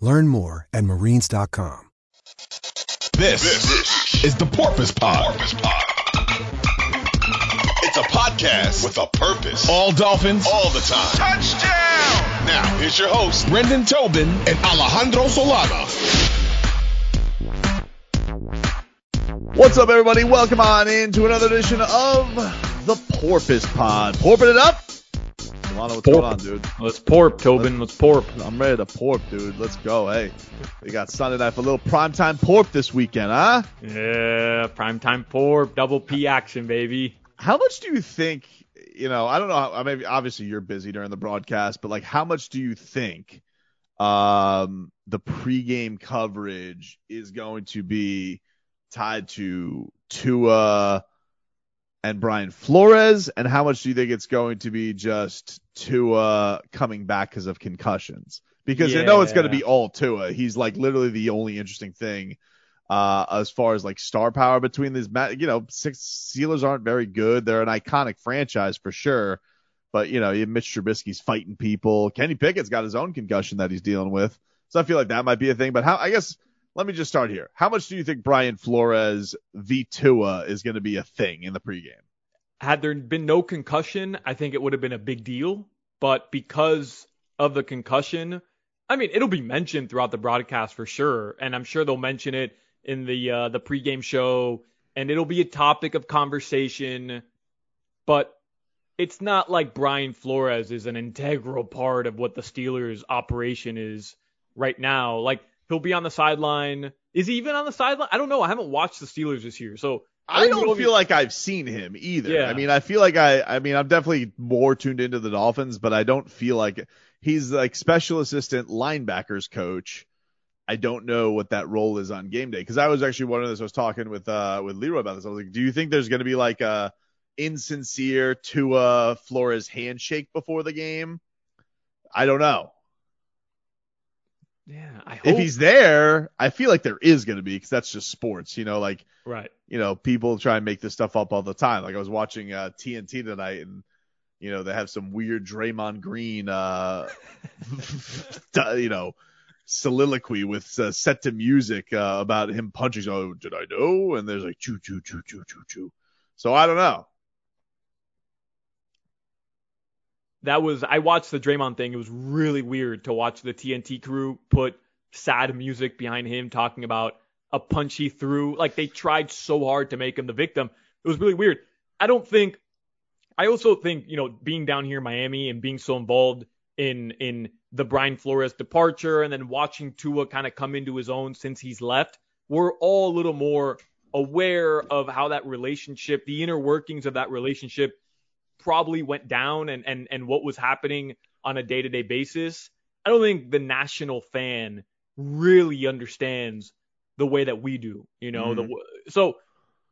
Learn more at marines.com. This, this is the Porpoise Pod. Porpoise Pod. It's a podcast with a purpose. All Dolphins, all the time. Touchdown! Now, here's your host, Brendan Tobin and Alejandro Solana. What's up, everybody? Welcome on in to another edition of the Porpoise Pod. Porping it up. Solana, what's Porp. going on, dude? Let's porp, Tobin. Let's porp. I'm ready to porp, dude. Let's go. Hey, we got Sunday night for a little primetime porp this weekend, huh? Yeah, primetime porp, double P action, baby. How much do you think, you know, I don't know, I mean, obviously you're busy during the broadcast, but like how much do you think um, the pregame coverage is going to be tied to to Tua and Brian Flores, and how much do you think it's going to be just Tua coming back because of concussions? Because I know it's going to be all Tua. He's like literally the only interesting thing uh, as far as like star power between these. ma- You know, six Steelers aren't very good. They're an iconic franchise for sure, but you know, Mitch Trubisky's fighting people. Kenny Pickett's got his own concussion that he's dealing with, so I feel like that might be a thing. But how? I guess let me just start here. How much do you think Brian Flores v Tua is going to be a thing in the pregame? Had there been no concussion, I think it would have been a big deal. But because of the concussion, I mean, it'll be mentioned throughout the broadcast for sure, and I'm sure they'll mention it in the uh, the pregame show, and it'll be a topic of conversation. But it's not like Brian Flores is an integral part of what the Steelers' operation is right now. Like he'll be on the sideline. Is he even on the sideline? I don't know. I haven't watched the Steelers this year, so I know don't feel like I've seen him either. Yeah. I mean, I feel like I, I mean, I'm definitely more tuned into the Dolphins, but I don't feel like he's like special assistant linebackers coach. I don't know what that role is on game day because I was actually one of those. I was talking with uh with Leroy about this. I was like, do you think there's going to be like a insincere Tua Flores handshake before the game? I don't know. Yeah, I hope If he's there, I feel like there is going to be because that's just sports, you know, like right. you know, people try and make this stuff up all the time. Like I was watching uh, TNT tonight, and you know they have some weird Draymond Green, uh, you know, soliloquy with uh, set to music uh, about him punching. Oh, did I know? And there's like choo choo choo choo choo choo. So I don't know. That was I watched the Draymond thing. It was really weird to watch the TNT crew put sad music behind him talking about a punch he threw. Like they tried so hard to make him the victim. It was really weird. I don't think I also think, you know, being down here in Miami and being so involved in in the Brian Flores departure and then watching Tua kind of come into his own since he's left, we're all a little more aware of how that relationship, the inner workings of that relationship probably went down and and and what was happening on a day-to-day basis. I don't think the national fan really understands the way that we do, you know. The so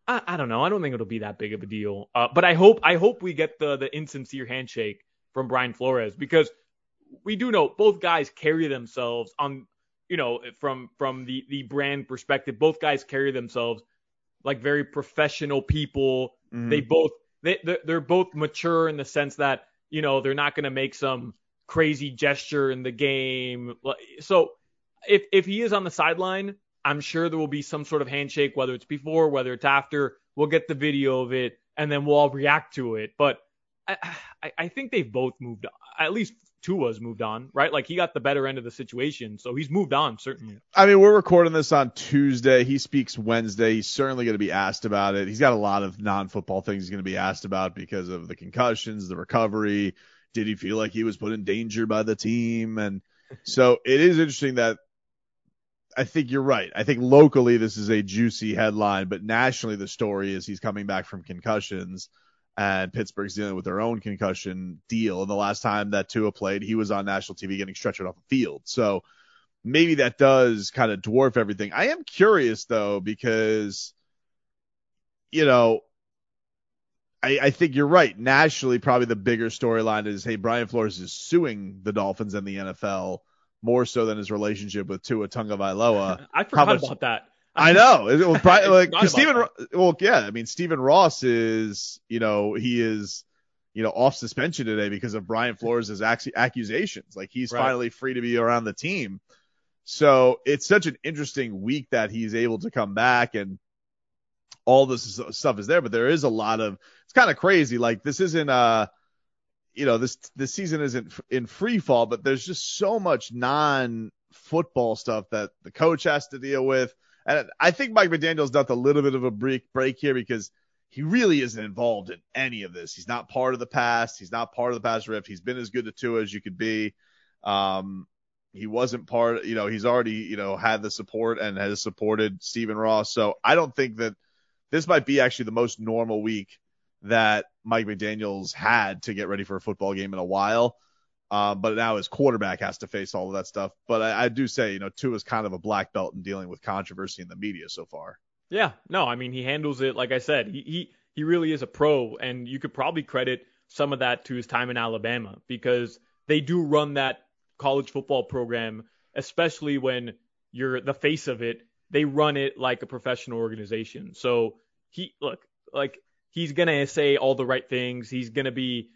I, I don't know. I don't think it'll be that big of a deal. Uh, but I hope I hope we get the the insincere handshake from Brian Flores because we do know both guys carry themselves on you know from from the the brand perspective. Both guys carry themselves like very professional people. They both they they're, they're both mature in the sense that you know they're not going to make some crazy gesture in the game. So if if he is on the sideline, I'm sure there will be some sort of handshake, whether it's before, whether it's after. We'll get the video of it, and then we'll all react to it. But I I, I think they've both moved, at least Tua's moved on, right? Like he got the better end of the situation, so he's moved on certainly. I mean, we're recording this on Tuesday. He speaks Wednesday. He's certainly going to be asked about it. He's got a lot of non-football things he's going to be asked about because of the concussions, the recovery. Did he feel like he was put in danger by the team? And so it is interesting that I think you're right. I think locally this is a juicy headline, but nationally the story is he's coming back from concussions and Pittsburgh's dealing with their own concussion deal. And the last time that Tua played, he was on national TV getting stretched off the field. So maybe that does kind of dwarf everything. I am curious though, because, you know, I, I think you're right. Nationally, probably the bigger storyline is, hey, Brian Flores is suing the Dolphins and the NFL more so than his relationship with Tua Tagovailoa. I forgot much, about that. I know. It was probably, like Stephen. Well, yeah. I mean, Stephen Ross is, you know, he is, you know, off suspension today because of Brian Flores' accusations. Like he's right. finally free to be around the team. So it's such an interesting week that he's able to come back and all this stuff is there. But there is a lot of. It's kind of crazy. Like this isn't uh you know this this season isn't in free fall, but there's just so much non football stuff that the coach has to deal with and I think Mike McDaniel's done a little bit of a break break here because he really isn't involved in any of this. He's not part of the past. He's not part of the past rift. He's been as good to Tua as you could be. Um, he wasn't part, you know, he's already, you know, had the support and has supported Stephen Ross. So I don't think that this might be actually the most normal week that Mike McDaniel's had to get ready for a football game in a while. Uh, but now his quarterback has to face all of that stuff. But I, I do say, you know, Tua is kind of a black belt in dealing with controversy in the media so far. Yeah, no, I mean he handles it like I said. He he he really is a pro, and you could probably credit some of that to his time in Alabama because they do run that college football program, especially when you're the face of it. They run it like a professional organization. So he look like he's gonna say all the right things. He's gonna be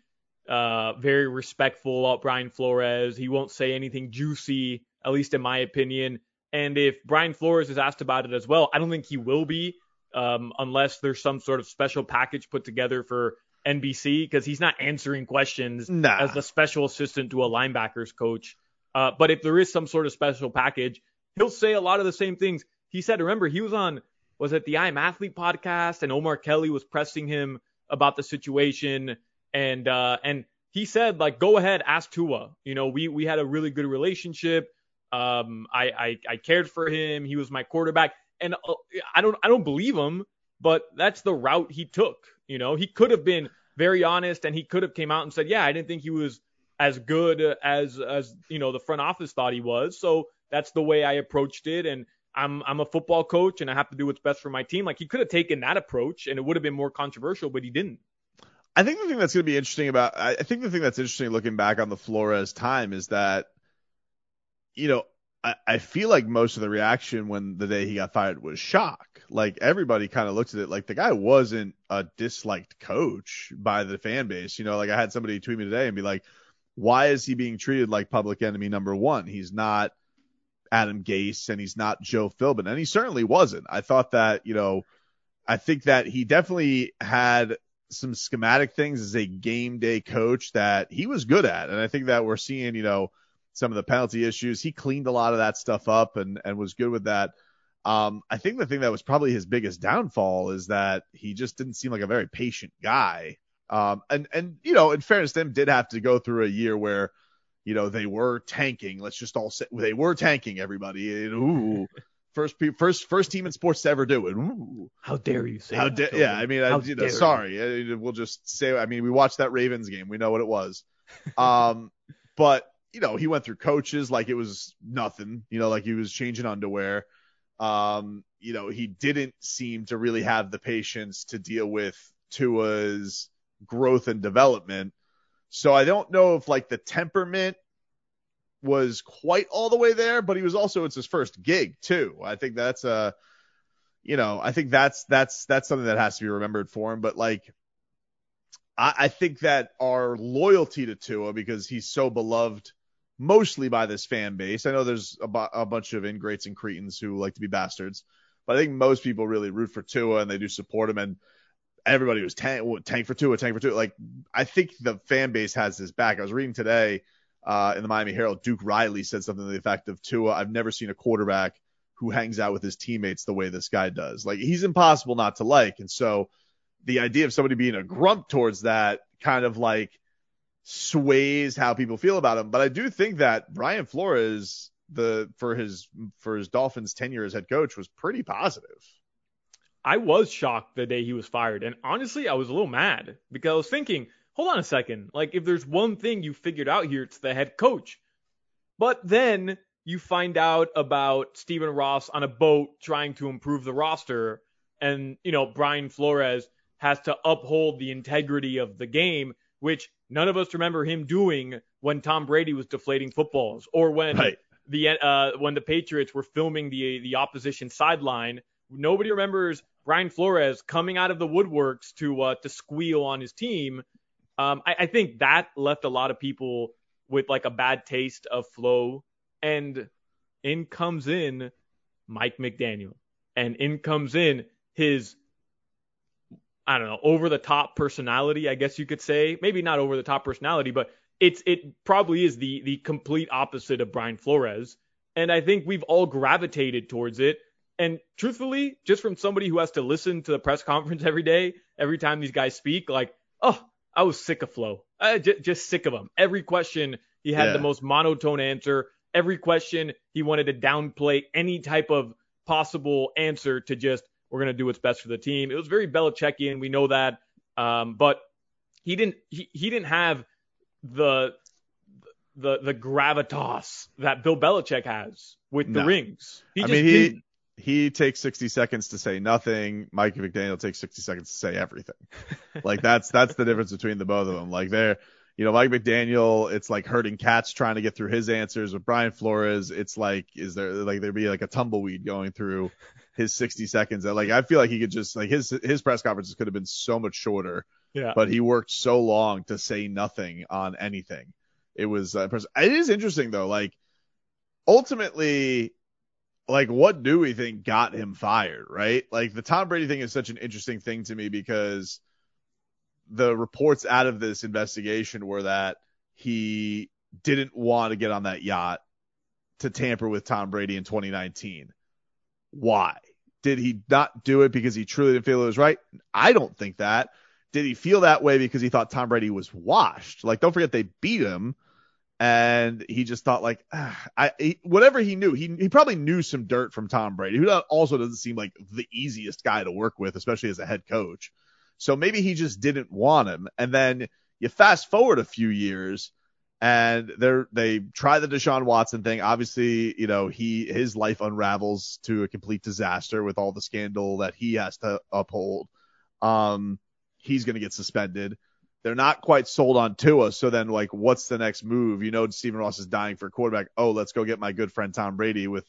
uh, very respectful about Brian Flores. He won't say anything juicy, at least in my opinion. And if Brian Flores is asked about it as well, I don't think he will be, um, unless there's some sort of special package put together for NBC, because he's not answering questions nah. as the special assistant to a linebackers coach. Uh, but if there is some sort of special package, he'll say a lot of the same things he said. Remember, he was on was it the I'm Athlete podcast, and Omar Kelly was pressing him about the situation and uh, and he said like, go ahead, ask Tua. You know, we we had a really good relationship. Um, I, I I cared for him. He was my quarterback, and uh, I don't I don't believe him, but that's the route he took. You know, he could have been very honest, and he could have came out and said, yeah, I didn't think he was as good as as you know the front office thought he was. So that's the way I approached it, and I'm I'm a football coach, and I have to do what's best for my team. Like he could have taken that approach, and it would have been more controversial, but he didn't. I think the thing that's going to be interesting about, I think the thing that's interesting looking back on the Flores time is that, you know, I, I feel like most of the reaction when the day he got fired was shock. Like everybody kind of looked at it like the guy wasn't a disliked coach by the fan base. You know, like I had somebody tweet me today and be like, why is he being treated like public enemy number one? He's not Adam Gase and he's not Joe Philbin. And he certainly wasn't. I thought that, you know, I think that he definitely had some schematic things as a game day coach that he was good at. And I think that we're seeing, you know, some of the penalty issues. He cleaned a lot of that stuff up and, and was good with that. Um, I think the thing that was probably his biggest downfall is that he just didn't seem like a very patient guy. Um, and, and, you know, in fairness, them did have to go through a year where, you know, they were tanking. Let's just all say they were tanking everybody. And, ooh, First, first, first team in sports to ever do it. Ooh. How dare you say How that? Da- yeah, I mean, I, you know, sorry. We'll just say. I mean, we watched that Ravens game. We know what it was. Um, but you know, he went through coaches like it was nothing. You know, like he was changing underwear. Um, you know, he didn't seem to really have the patience to deal with Tua's growth and development. So I don't know if like the temperament was quite all the way there, but he was also it's his first gig too. I think that's uh, you know, I think that's that's that's something that has to be remembered for him. But like I, I think that our loyalty to Tua because he's so beloved mostly by this fan base. I know there's a, a bunch of ingrates and cretins who like to be bastards, but I think most people really root for Tua and they do support him and everybody was tank, tank for Tua, tank for Tua. Like I think the fan base has his back. I was reading today uh, in the Miami Herald, Duke Riley said something to the effect of Tua, I've never seen a quarterback who hangs out with his teammates the way this guy does. Like he's impossible not to like. And so the idea of somebody being a grump towards that kind of like sways how people feel about him. But I do think that Brian Flores, the for his for his Dolphins tenure as head coach was pretty positive. I was shocked the day he was fired. And honestly, I was a little mad because I was thinking, hold on a second. Like, if there's one thing you figured out here, it's the head coach. But then you find out about Stephen Ross on a boat trying to improve the roster. And, you know, Brian Flores has to uphold the integrity of the game, which none of us remember him doing when Tom Brady was deflating footballs or when right. the uh, when the Patriots were filming the the opposition sideline. Nobody remembers Brian Flores coming out of the woodworks to uh, to squeal on his team. Um, I, I think that left a lot of people with like a bad taste of flow and in comes in Mike McDaniel. And in comes in his, I don't know, over the top personality, I guess you could say. Maybe not over the top personality, but it's it probably is the the complete opposite of Brian Flores. And I think we've all gravitated towards it. And truthfully, just from somebody who has to listen to the press conference every day, every time these guys speak, like, oh, I was sick of Flo. I j- just sick of him. Every question, he had Yeah. the most monotone answer. Every question, he wanted to downplay any type of possible answer to just, we're going to do what's best for the team. It was very Belichickian. We know that. Um, but he didn't, he, he didn't have the, the, the gravitas that Bill Belichick has with the No. rings. He I just mean, he didn't. He takes 60 seconds to say nothing. Mike McDaniel takes 60 seconds to say everything. like that's that's the difference between the both of them. Like they're, you know, Mike McDaniel, it's like herding cats trying to get through his answers. With Brian Flores, it's like is there like there'd be like a tumbleweed going through his 60 seconds. Like I feel like he could just like his his press conferences could have been so much shorter, Yeah. but he worked so long to say nothing on anything. It was uh, it is interesting though. Like ultimately, like what do we think got him fired, right? Like the Tom Brady thing is such an interesting thing to me because the reports out of this investigation were that he didn't want to get on that yacht to tamper with Tom Brady in 2019. Why? Did he not do it because he truly didn't feel it was right? I don't think that. Did he feel that way because he thought Tom Brady was washed? Like, don't forget they beat him, and he just thought like, I he, whatever he knew, he he probably knew some dirt from Tom Brady, who also doesn't seem like the easiest guy to work with, especially as a head coach. So maybe he just didn't want him. And then you fast forward a few years, and they're they try the Deshaun Watson thing. Obviously, you know he his life unravels to a complete disaster with all the scandal that he has to uphold. Um, he's going to get suspended. They're not quite sold on Tua. So then, like, what's the next move? You know, Stephen Ross is dying for quarterback. Oh, let's go get my good friend Tom Brady with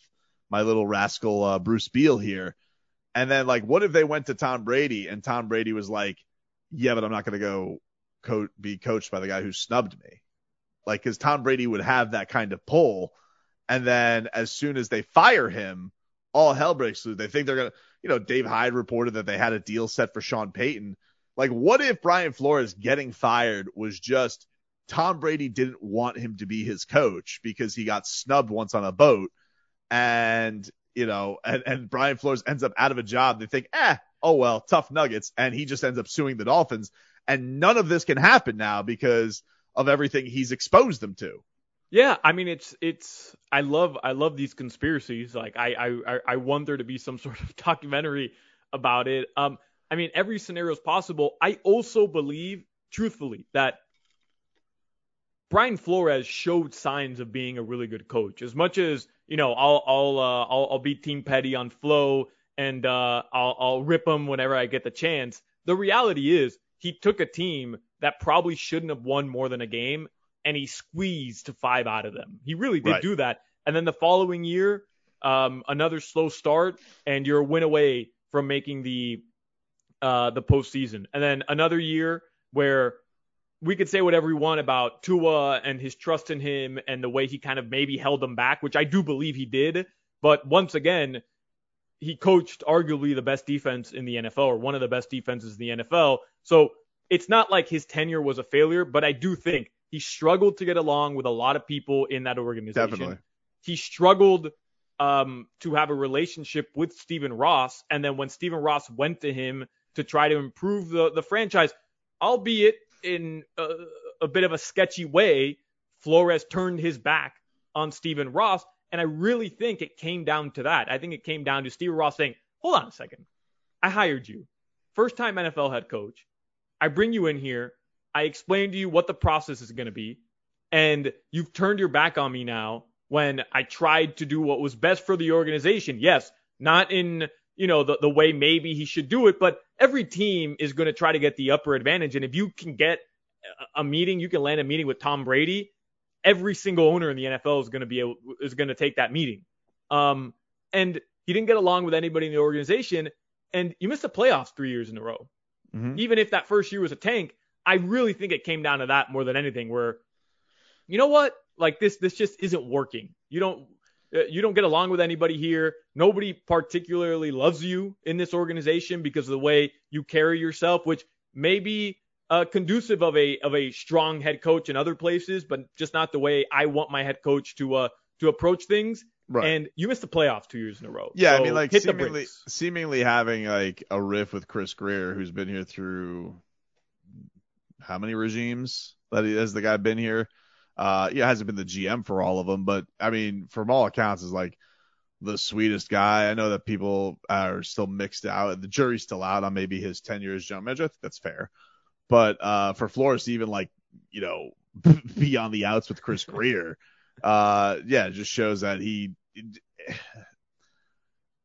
my little rascal uh, Bruce Beal here. And then, like, what if they went to Tom Brady and Tom Brady was like, "Yeah, but I'm not going to go co- be coached by the guy who snubbed me." Like, because Tom Brady would have that kind of pull. And then as soon as they fire him, all hell breaks loose. They think they're gonna, you know, Dave Hyde reported that they had a deal set for Sean Payton. Like, what if Brian Flores getting fired was just Tom Brady didn't want him to be his coach because he got snubbed once on a boat, and you know, and, and Brian Flores ends up out of a job. They think, eh, oh well, tough nuggets, and he just ends up suing the Dolphins, and none of this can happen now because of everything he's exposed them to. Yeah, I mean it's it's I love I love these conspiracies. Like I I I- want there to be some sort of documentary about it. Um, I mean every scenario is possible. I also believe, truthfully, that Brian Flores showed signs of being a really good coach. As much as you know, I'll I'll uh, I'll, I'll be Team Petty on Flo and uh, I'll I'll rip him whenever I get the chance. The reality is he took a team that probably shouldn't have won more than a game and he squeezed five out of them. He really did Right. do that. And then the following year, um, another slow start, and you're a win away from making the uh, the postseason. And then another year where we could say whatever we want about Tua and his trust in him and the way he kind of maybe held them back, which I do believe he did. But once again, he coached arguably the best defense in the NFL or one of the best defenses in the NFL. So it's not like his tenure was a failure, but I do think he struggled to get along with a lot of people in that organization. Definitely. He struggled um, to have a relationship with Stephen Ross. And then when Stephen Ross went to him to try to improve the, the franchise, albeit in a, a bit of a sketchy way, Flores turned his back on Stephen Ross. And I really think it came down to that. I think it came down to Stephen Ross saying, hold on a second. I hired you. First time NFL head coach. I bring you in here. I explain to you what the process is going to be. And you've turned your back on me now when I tried to do what was best for the organization. Yes, not in, you know, the, the way maybe he should do it, but every team is going to try to get the upper advantage. And if you can get a meeting, you can land a meeting with Tom Brady, every single owner in the NFL is going to be able, is going to take that meeting. Um, and he didn't get along with anybody in the organization, and you missed the playoffs three years in a row. Mhm. Even if that first year was a tank, I really think it came down to that more than anything. Where, you know what, like this, this just isn't working. You don't, you don't get along with anybody here. Nobody particularly loves you in this organization because of the way you carry yourself, which may be uh, conducive of a of a strong head coach in other places, but just not the way I want my head coach to uh to approach things. Right. And you missed the playoffs two years in a row. Yeah, I mean, like seemingly, seemingly having like a riff with Chris Grier, who's been here through how many regimes that he has the guy been here? Uh, yeah, hasn't been the GM for all of them, but I mean, from all accounts, is like the sweetest guy. I know that people are still mixed out. The jury's still out on maybe his tenure as general manager. I think that's fair. But uh, for Flores to even like, you know, be on the outs with Chris Grier, uh, yeah, it just shows that he.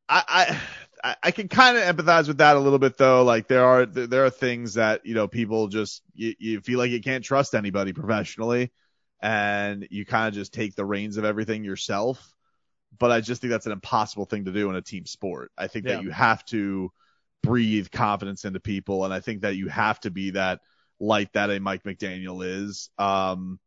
I I I can kind of empathize with that a little bit though. Like there are there are things that you know people just you, you feel like you can't trust anybody professionally, and you kind of just take the reins of everything yourself. But I just think that's an impossible thing to do in a team sport. I think Yeah. that you have to breathe confidence into people, and I think that you have to be that light that a Mike McDaniel is. Um,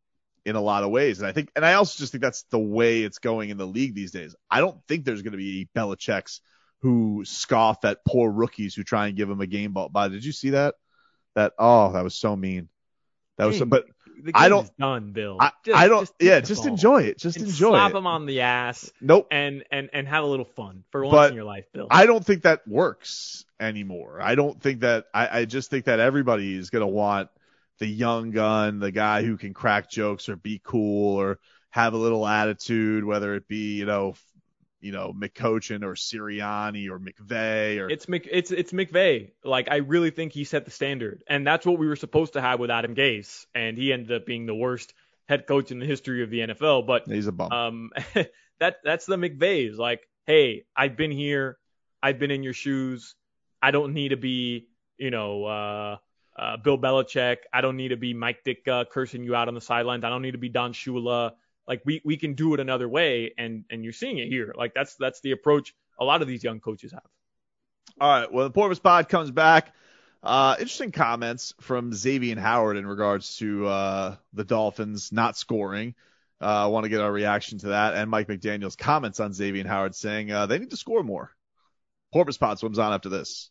in a lot of ways. And I think, and I also just think that's the way it's going in the league these days. I don't think there's going to be Belichick's who scoff at poor rookies who try and give him a game ball. But did you see that? That oh, that was so mean. That was so, but the I don't- done, Bill. I, Just- I don't. just yeah, just ball enjoy it. Just and enjoy slap it. him on the ass Nope. and and and have a little fun for once But in your life, Bill. I don't think that works anymore. I don't think that. I, I just think that everybody is going to want the young gun, the guy who can crack jokes or be cool or have a little attitude, whether it be you know, you know McCochin or Sirianni or McVay or It's Mc, it's it's McVay. Like I really think he set the standard, and that's what we were supposed to have with Adam Gase, and he ended up being the worst head coach in the history of the NFL. But he's a bum. um, that that's the McVays. Like, hey, I've been here, I've been in your shoes. I don't need to be, you know, uh, uh, Bill Belichick. I don't need to be Mike Ditka cursing you out on the sidelines. I don't need to be Don Shula. Like we we can do it another way, and and you're seeing it here. Like that's that's the approach a lot of these young coaches have. All right. Well, the Porpoise Pod comes back. Uh, interesting comments from Xavien Howard in regards to uh, the Dolphins not scoring. Uh, I want to get our reaction to that and Mike McDaniel's comments on Xavien Howard saying uh, they need to score more. Porpoise Pod swims on after this.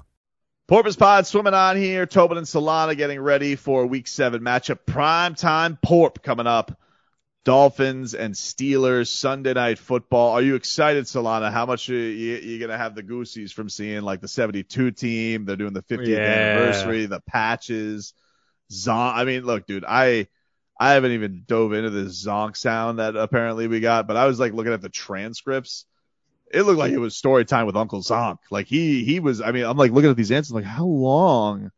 Porpoise Pod swimming on here. Tobin and Solana getting ready for week seven matchup. Prime time Porp coming up. Dolphins and Steelers Sunday night football. Are you excited, Solana? How much are you, you going to have the Goosies from seeing like the 72 team? They're doing the 50th Yeah. anniversary, the patches. Zon- I mean, look, dude, I, I haven't even dove into this zonk sound that apparently we got, but I was like looking at the transcripts. It looked like it was story time with Uncle Zonk. Like he he was. I mean, I'm like looking at these answers, like how long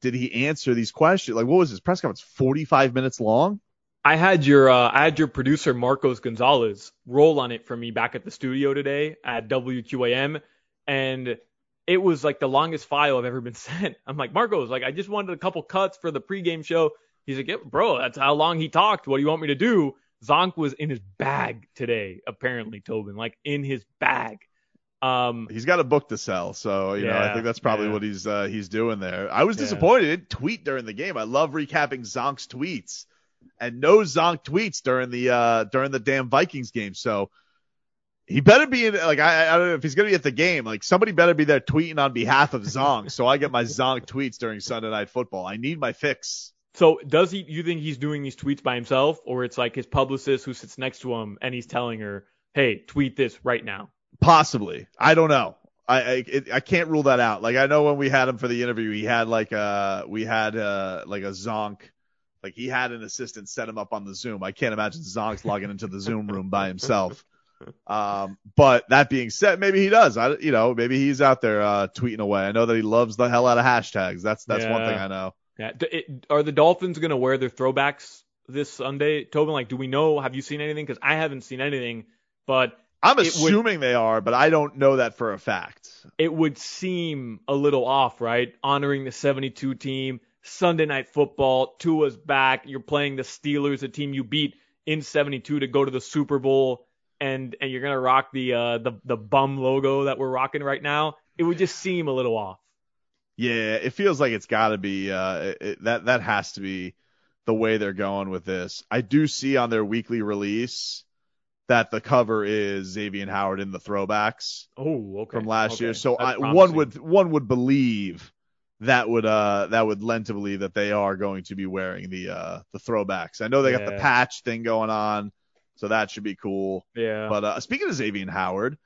did he answer these questions? Like what was his press conference? 45 minutes long. I had your uh, I had your producer Marcos Gonzalez roll on it for me back at the studio today at WQAM, and it was like the longest file I've ever been sent. I'm like Marcos, like I just wanted a couple cuts for the pregame show. He's like, yeah, bro, that's how long he talked. What do you want me to do? Zonk was in his bag today, apparently, Tobin, like in his bag. Um, he's got a book to sell, so you yeah, know I think that's probably yeah. what he's uh, he's doing there. I was Yeah. disappointed. He didn't tweet during the game. I love recapping Zonk's tweets, and no Zonk tweets during the uh, during the damn Vikings game. So he better be in. Like I, I don't know if he's gonna be at the game. Like somebody better be there tweeting on behalf of Zonk, so I get my Zonk tweets during Sunday Night Football. I need my fix. So does he? You think he's doing these tweets by himself, or it's like his publicist who sits next to him and he's telling her, "Hey, tweet this right now." Possibly. I don't know. I I, it, I can't rule that out. Like I know when we had him for the interview, he had like a we had uh like a Zonk, like he had an assistant set him up on the Zoom. I can't imagine Zonk's logging into the Zoom room by himself. Um, but that being said, maybe he does. I you know maybe he's out there uh tweeting away. I know that he loves the hell out of hashtags. That's that's one thing I know. Yeah. D- it, are the Dolphins going to wear their throwbacks this Sunday? Tobin, like, do we know? Have you seen anything? Because I haven't seen anything, but I'm It would- assuming they are, but I don't know that for a fact. it would seem a little off, right? Honoring the 72 team, Sunday night football, Tua's back. You're playing the Steelers, a team you beat in 72 to go to the Super Bowl, and and you're gonna rock the uh the the bum logo that we're rocking right now. It would just seem a little off. Yeah, it feels like it's got to be uh, it, that that has to be the way they're going with this. I do see on their weekly release that the cover is Xavien Howard in the throwbacks Oh, okay. from last Okay. year. So I, one would one would believe that would uh that would lend to believe that they are going to be wearing the uh the throwbacks. I know they got the patch thing going on, so that should be cool. yeah. But uh, speaking of Xavien Howard,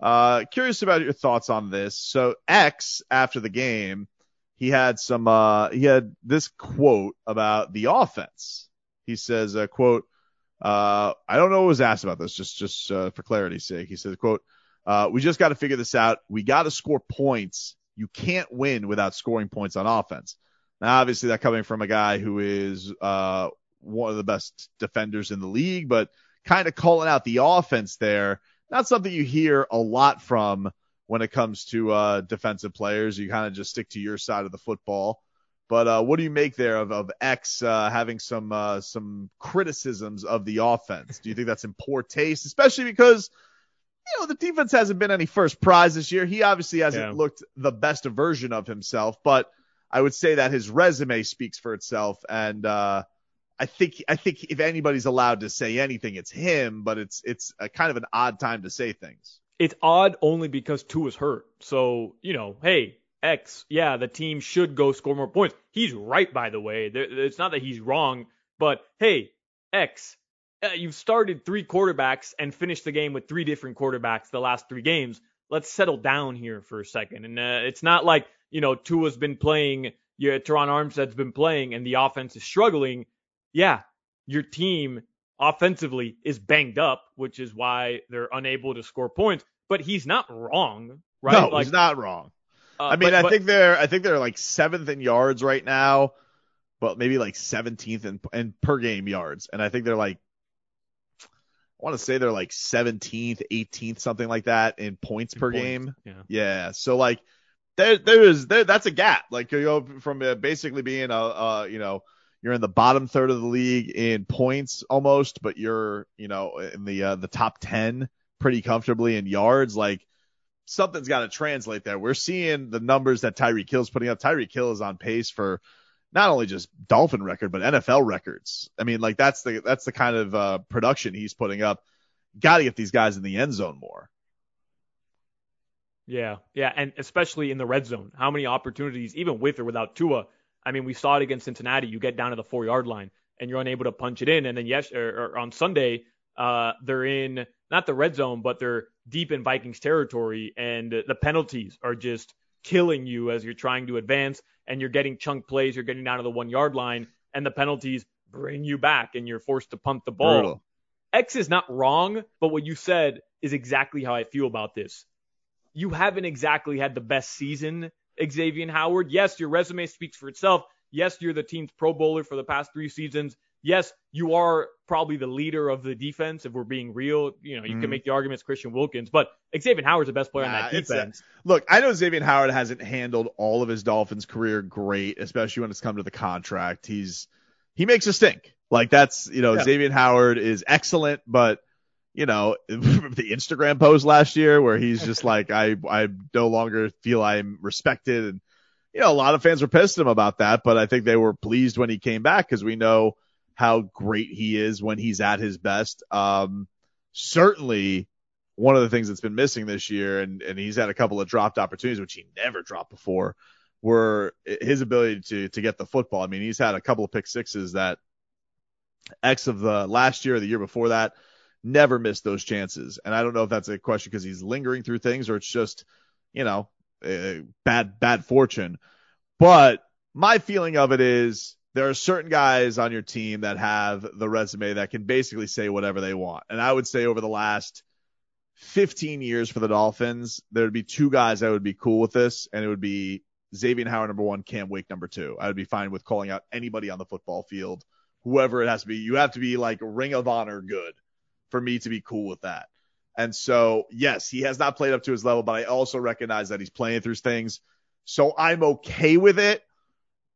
uh, curious about your thoughts on this. So X after the game, he had some uh, he had this quote about the offense. He says, uh, "quote uh, I don't know what was asked about this, just just uh, for clarity's sake." He says, "quote uh, We just got to figure this out. We got to score points. You can't win without scoring points on offense." Now, obviously, that coming from a guy who is uh, one of the best defenders in the league, but kind of calling out the offense there. Not something you hear a lot from when it comes to uh, defensive players. You kind of just stick to your side of the football. But uh, what do you make there of, of X uh, having some uh, some criticisms of the offense? Do you think that's in poor taste, especially because you know the defense hasn't been any first prize this year? He obviously hasn't Yeah. looked the best version of himself, but I would say that his resume speaks for itself, and uh, I think I think if anybody's allowed to say anything, it's him. But it's it's a kind of an odd time to say things. it's odd only because Tua is hurt. So, you know, hey, X, yeah, the team should go score more points. He's right, by the way. It's not that he's wrong, but hey, X, uh, you've started three quarterbacks and finished the game with three different quarterbacks the last three games. Let's settle down here for a second. And uh, it's not like, you know, Tua's been playing, yeah, Terron Armstead's been playing, and the offense is struggling. Yeah, your team offensively is banged up, which is why they're unable to score points. But he's not wrong, right? No, like, he's not wrong. uh, I mean, but- I but- think they're I think they're like seventh in yards right now, but maybe like 17th in, in per game yards, and I think they're like I want to say they're like 17th, 18th, something like that in points per points. game. Yeah. Yeah, so like there there is there that's a gap. Like you go from uh, basically being a uh you know you're in the bottom third of the league in points almost, but you're you know in the uh, the top 10 pretty comfortably in yards. Like something's got to translate there. We're seeing the numbers that Tyreek Hill's putting up. Tyreek Hill is on pace for not only just Dolphin record but NFL records. I mean, like that's the that's the kind of uh, production he's putting up. Got to get these guys in the end zone more. Yeah, yeah, and especially in the red zone. How many opportunities, even with or without Tua? I mean, we saw it against Cincinnati. You get down to the four yard line and you're unable to punch it in. And then yes, or, or on Sunday, uh, they're in not the red zone, but they're deep in Vikings territory, and the penalties are just killing you as you're trying to advance, and you're getting chunk plays. You're getting down to the one yard line, and the penalties bring you back and you're forced to punt the ball. Brutal. X is not wrong, but what you said is exactly how I feel about this. You haven't exactly had the best season, Xavien Howard. Yes, your resume speaks for itself. Yes, you're the team's Pro Bowler for the past three seasons. Yes, you are probably the leader of the defense. If we're being real, you know you Mhm. can make the arguments Christian Wilkins, but Xavien Howard's the best player on that a- defense. Look, I know Xavien Howard hasn't handled all of his Dolphins career great, especially when it's come to the contract. He's he makes a stink. Like that's you know Yeah. Xavien Howard is excellent, but you know the Instagram post last year where he's just like I I no longer feel I'm respected and you know a lot of fans were pissed at him about that, but I think they were pleased when he came back because we know how great he is when he's at his best. Um, certainly one of the things that's been missing this year, and, and he's had a couple of dropped opportunities, which he never dropped before, were his ability to to get the football. I mean, he's had a couple of pick sixes that X of the last year or the year before that never missed those chances. And I don't know if that's a question because he's lingering through things or it's just, you know, uh, bad bad fortune. But my feeling of it is there are certain guys on your team that have the resume that can basically say whatever they want. And I would say over the last 15 years for the Dolphins, there would be two guys that would be cool with this, and it would be Xavien Howard number one, Cam Wake number two. I would be fine with calling out anybody on the football field, whoever it has to be. You have to be like Ring of Honor good for me to be cool with that. And so, yes, he has not played up to his level, but I also recognize that he's playing through things. So I'm okay with it.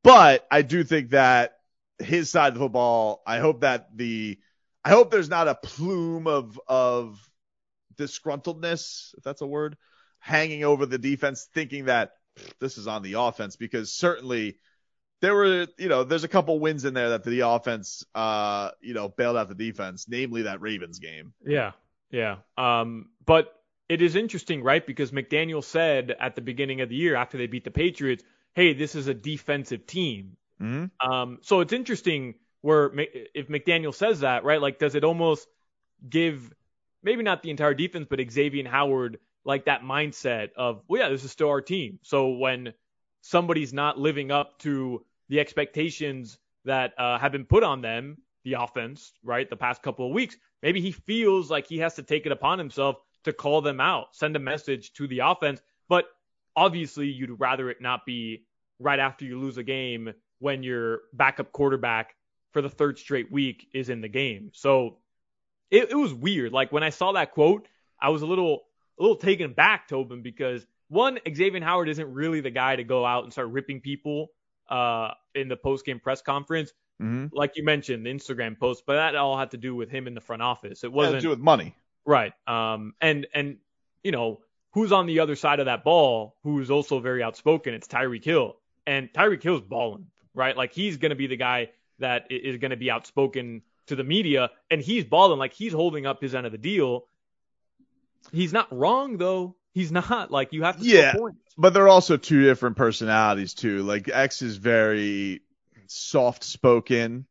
But I do think that his side of the football, I hope that the, I hope there's not a plume of, of disgruntledness, if that's a word, hanging over the defense, thinking that this is on the offense, because certainly there were, you know, there's a couple wins in there that the offense, uh, you know, bailed out the defense, namely that Ravens game. Yeah, yeah. Um, but it is interesting, right? Because McDaniel said at the beginning of the year after they beat the Patriots, "Hey, this is a defensive team." Mm-hmm. Um, so it's interesting where if McDaniel says that, right? Like, does it almost give maybe not the entire defense, but Xavien Howard like that mindset of, well, yeah, this is still our team. So when somebody's not living up to the expectations that uh, have been put on them, the offense, right, the past couple of weeks, maybe he feels like he has to take it upon himself to call them out, send a message to the offense. But obviously, you'd rather it not be right after you lose a game when your backup quarterback for the third straight week is in the game. So it, it was weird. Like when I saw that quote, I was a little a little taken back, Tobin, because one, Xavien Howard isn't really the guy to go out and start ripping people uh, in the post game press conference. Mm-hmm. Like you mentioned, the Instagram post, but that all had to do with him in the front office. It wasn't to do with money? Right. Um, and, and, you know, who's on the other side of that ball who's also very outspoken? It's Tyreek Hill. And Tyreek Hill's balling, right? Like he's going to be the guy that is going to be outspoken to the media and he's balling like he's holding up his end of the deal. He's not wrong though. He's not like you have to Yeah. But they're also two different personalities too. Like X is very soft spoken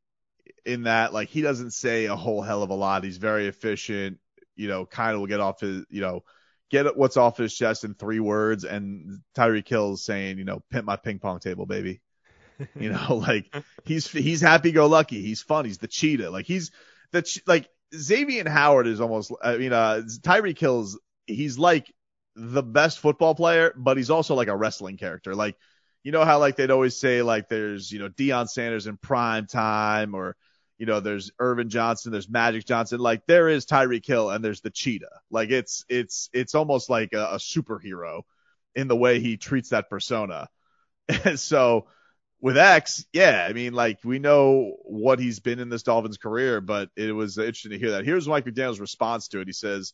in that like he doesn't say a whole hell of a lot. He's very efficient, you know, kind of will get off his, you know, get what's off his chest in three words and Tyreek Hill's saying, you know, pimp my ping pong table, baby. You know, like he's he's happy go lucky. He's fun. He's the cheetah. Like he's the like Xavien Howard is almost. I mean, uh, Tyreek Hill's he's like the best football player, but he's also like a wrestling character. Like you know how like they'd always say like there's you know Deion Sanders in prime time or you know there's Earvin Johnson, there's Magic Johnson. Like there is Tyreek Hill and there's the cheetah. Like it's it's it's almost like a, a superhero in the way he treats that persona. And so with X, yeah, I mean, like we know what he's been in this Dolphins career, but it was interesting to hear that. Here's Mike McDaniel's response to it. He says,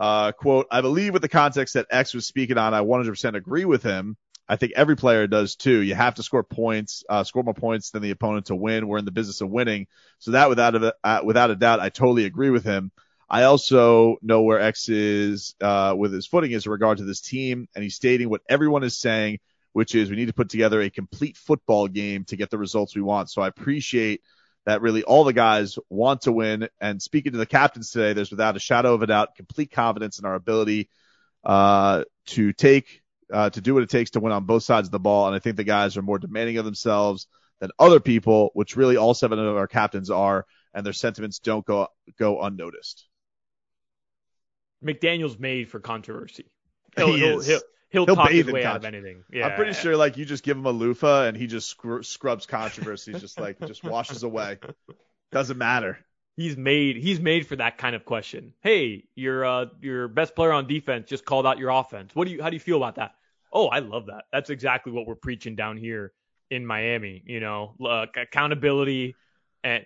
uh, quote, I believe with the context that X was speaking on, I 100% agree with him. I think every player does too. You have to score points, uh, score more points than the opponent to win. We're in the business of winning. So that without a, uh, without a doubt, I totally agree with him. I also know where X is, uh, with his footing is in regard to this team. And he's stating what everyone is saying which is we need to put together a complete football game to get the results we want. So I appreciate that really all the guys want to win. And speaking to the captains today, there's without a shadow of a doubt complete confidence in our ability uh, to take uh, to do what it takes to win on both sides of the ball. And I think the guys are more demanding of themselves than other people, which really all seven of our captains are, and their sentiments don't go go unnoticed. McDaniel's made for controversy. He He'll, he'll, is. he'll, he'll, He'll talk bathe his way out of anything. Yeah. I'm pretty sure like you just give him a loofah and he just scr- scrubs controversy, just like just washes away. Doesn't matter. he's made he's made for that kind of question. Hey, your uh your best player on defense just called out your offense. What do you how do you feel about that? Oh, I love that. That's exactly what we're preaching down here in Miami. You know, look, accountability and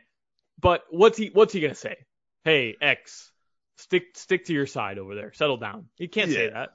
but what's he what's he gonna say? Hey, X, stick stick to your side over there. Settle down. He can't say that.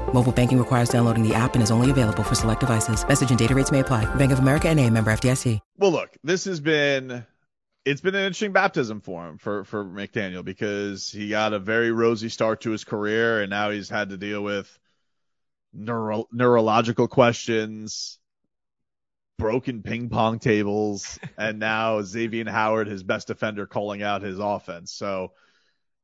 Mobile banking requires downloading the app and is only available for select devices. Message and data rates may apply. Bank of America and a member FDIC. Well, look, this has been it's been an interesting baptism for him for for McDaniel because he got a very rosy start to his career and now he's had to deal with neuro, neurological questions, broken ping pong tables, and now Xavien Howard, his best defender, calling out his offense. So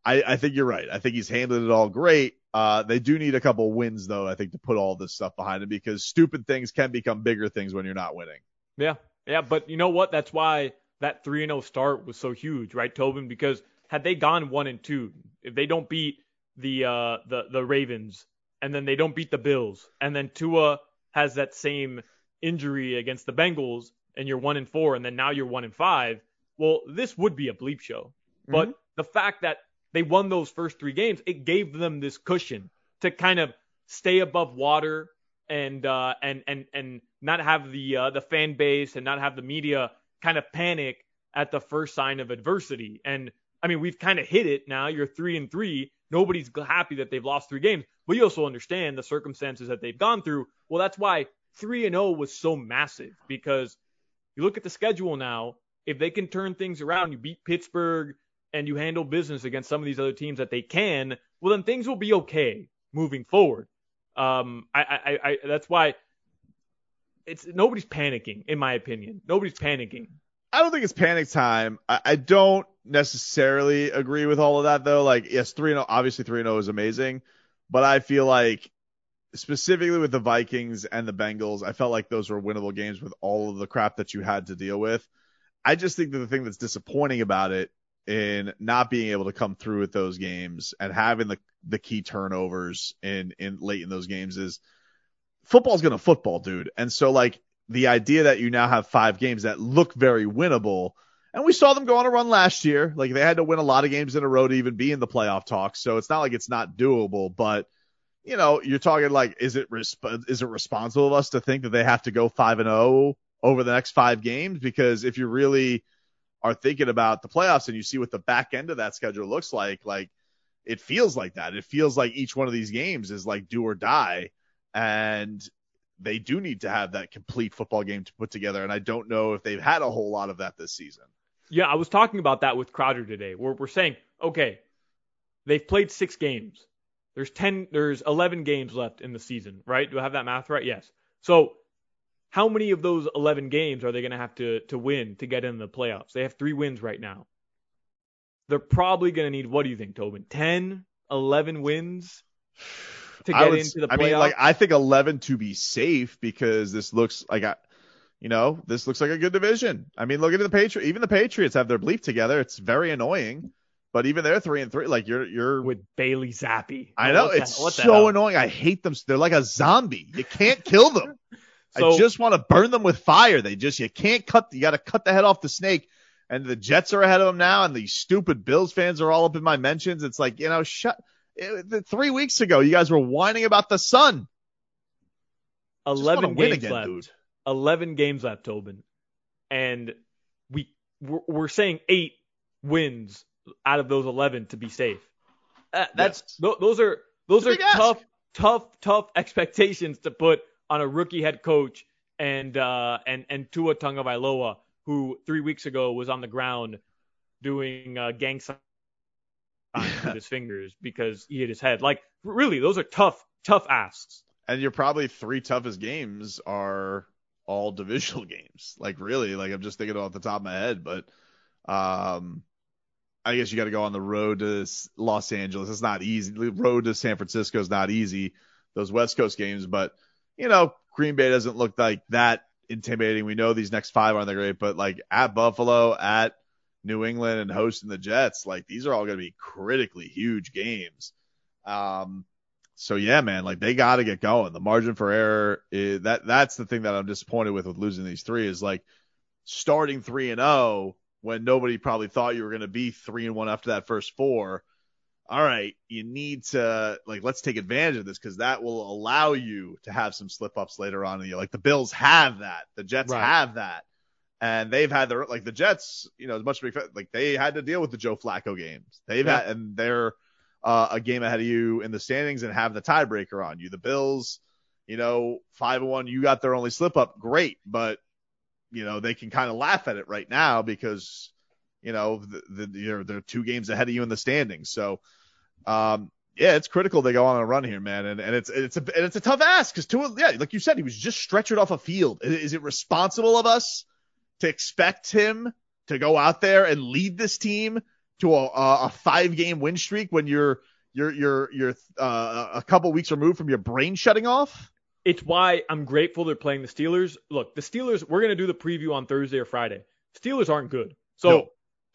I, I think you're right. I think he's handled it all great. Uh, they do need a couple wins though, I think, to put all this stuff behind them because stupid things can become bigger things when you're not winning. Yeah, yeah, but you know what? That's why that three and zero start was so huge, right, Tobin? Because had they gone one and two, if they don't beat the uh the the Ravens and then they don't beat the Bills, and then Tua has that same injury against the Bengals, and you're one and four, and then now you're one and five. Well, this would be a bleep show. But the fact that they won those first three games, it gave them this cushion to kind of stay above water and uh, and and and not have the uh, the fan base and not have the media kind of panic at the first sign of adversity. And I mean, we've kind of hit it now. You're three and three. Nobody's happy that they've lost three games, but you also understand the circumstances that they've gone through. Well, that's why three and zero was so massive because you look at the schedule now. If they can turn things around, you beat Pittsburgh and you handle business against some of these other teams that they can, well, then things will be okay moving forward. Um, I, I, I, that's why it's nobody's panicking, in my opinion. Nobody's panicking. I don't think it's panic time. I, I don't necessarily agree with all of that though. Like, yes, three and obviously three and zero is amazing, but I feel like specifically with the Vikings and the Bengals, I felt like those were winnable games with all of the crap that you had to deal with. I just think that the thing that's disappointing about it in not being able to come through with those games and having the the key turnovers in in late in those games is football's gonna football, dude. And so like the idea that you now have five games that look very winnable, and we saw them go on a run last year. Like they had to win a lot of games in a row to even be in the playoff talks. So it's not like it's not doable, but you know, you're talking like, is it resp- is it responsible of us to think that they have to go five and zero over the next five games? Because if you're really are thinking about the playoffs and you see what the back end of that schedule looks like, like it feels like that. It feels like each one of these games is like do or die, and they do need to have that complete football game to put together. And I don't know if they've had a whole lot of that this season. Yeah, I was talking about that with Crowder today. We're, we're saying, okay, they've played six games. There's 10, there's 11 games left in the season, right? Do I have that math right? Yes. So how many of those 11 games are they going to have to, to win to get in the playoffs? They have three wins right now. They're probably going to need, what do you think, Tobin? 10, 11 wins to get would- into the playoffs? I mean, like I think 11 to be safe because this looks like I, you know, this looks like a good division. I mean, look at the Patriots. Even the Patriots have their bleep together. It's very annoying, but even they're three and three. Like you're, you're. with Bailey Zappe. I know it's so annoying. I hate them. They're like a zombie. You can't kill them. So- I just want to burn them with fire. They just you can't cut. You got to cut the head off the snake. and the Jets are ahead of them now, and these stupid Bills fans are all up in my mentions. It's like, you know, shut. It, three weeks ago, you guys were whining about the sun. Eleven games again, left. Dude. Eleven games left, Tobin, and we we're saying eight wins out of those eleven to be safe. Uh, that's yes. th- those are those are tough, ask. tough, tough expectations to put on a rookie head coach and uh, and and Tua Tagovailoa, who three weeks ago was on the ground doing uh, gang signs with his fingers because he hit his head. Like really, those are tough, tough asks. And your probably three toughest games are all divisional games. Like really, like I'm just thinking off the top of my head, but um, I guess you got to go on the road to Los Angeles. It's not easy. The road to San Francisco is not easy. Those West Coast games, but you know, Green Bay doesn't look like that intimidating. We know these next five aren't that great, but like at Buffalo, at New England, and hosting the Jets, like these are all going to be critically huge games. Um, so yeah, man, like they got to get going. The margin for error is that that's the thing that I'm disappointed with with losing these three is like starting three and zero oh when nobody probably thought you were going to be three and one after that first four. All right, you need to like let's take advantage of this because that will allow you to have some slip ups later on in the year. Like the Bills have that, the Jets right. have that, and they've had their like the Jets, you know, as much like they had to deal with the Joe Flacco games. They've yeah. had and they're uh, a game ahead of you in the standings and have the tiebreaker on you. The Bills, you know, five and one, you got their only slip up, great, but you know, they can kind of laugh at it right now because, you know, the, the, they're, they're two games ahead of you in the standings. So, um, yeah, it's critical they go on a run here, man, and and it's it's a and it's a tough ask because Tua, yeah, like you said, he was just stretchered off a field. Is it responsible of us to expect him to go out there and lead this team to a, a five game win streak when you're you're you're you're uh, a couple weeks removed from your brain shutting off? it's why I'm grateful they're playing the Steelers. Look, the Steelers, we're going to do the preview on Thursday or Friday. Steelers aren't good. So no.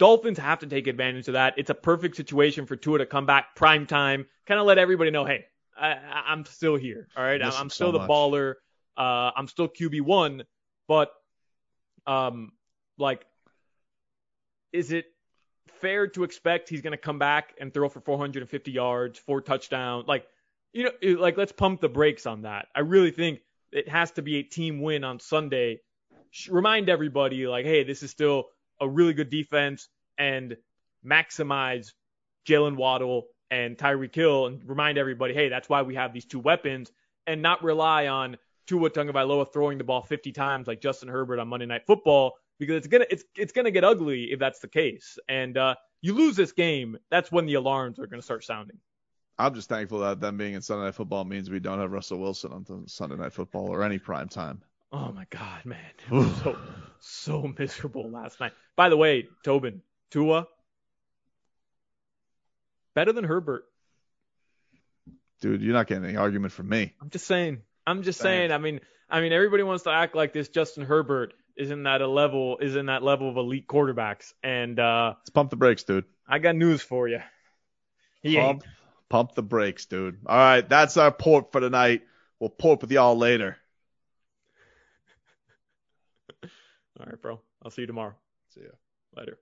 Dolphins have to take advantage of that. It's a perfect situation for Tua to come back prime time, kind of let everybody know, hey, I, am still here. All right. I'm still so the much. baller. Uh, I'm still QB1. But, um, like, is it fair to expect he's going to come back and throw for 450 yards, four touchdowns? Like, you know, like let's pump the brakes on that. I really think it has to be a team win on Sunday. Remind everybody, like, hey, this is still a really good defense, and maximize Jaylen Waddle and Tyreek Hill, and remind everybody, hey, that's why we have these two weapons, and not rely on Tua Tagovailoa throwing the ball 50 times like Justin Herbert on Monday Night Football, because it's gonna it's it's gonna get ugly if that's the case. And uh, you lose this game, that's when the alarms are gonna start sounding. I'm just thankful that them being in Sunday Night Football means we don't have Russell Wilson on Sunday Night Football or any prime time. Oh my God, man, it was so so miserable last night. By the way, Tobin, Tua, better than Herbert. Dude, you're not getting any argument from me. I'm just saying. I'm just Thanks. saying. I mean, I mean, everybody wants to act like this. Justin Herbert isn't that a level isn't that level of elite quarterbacks, and uh, let's pump the brakes, dude. I got news for you. He pump ain't. Pump the brakes, dude. All right, that's our port for tonight. We'll port with y'all later. All right, bro. I'll see you tomorrow. See ya. Later.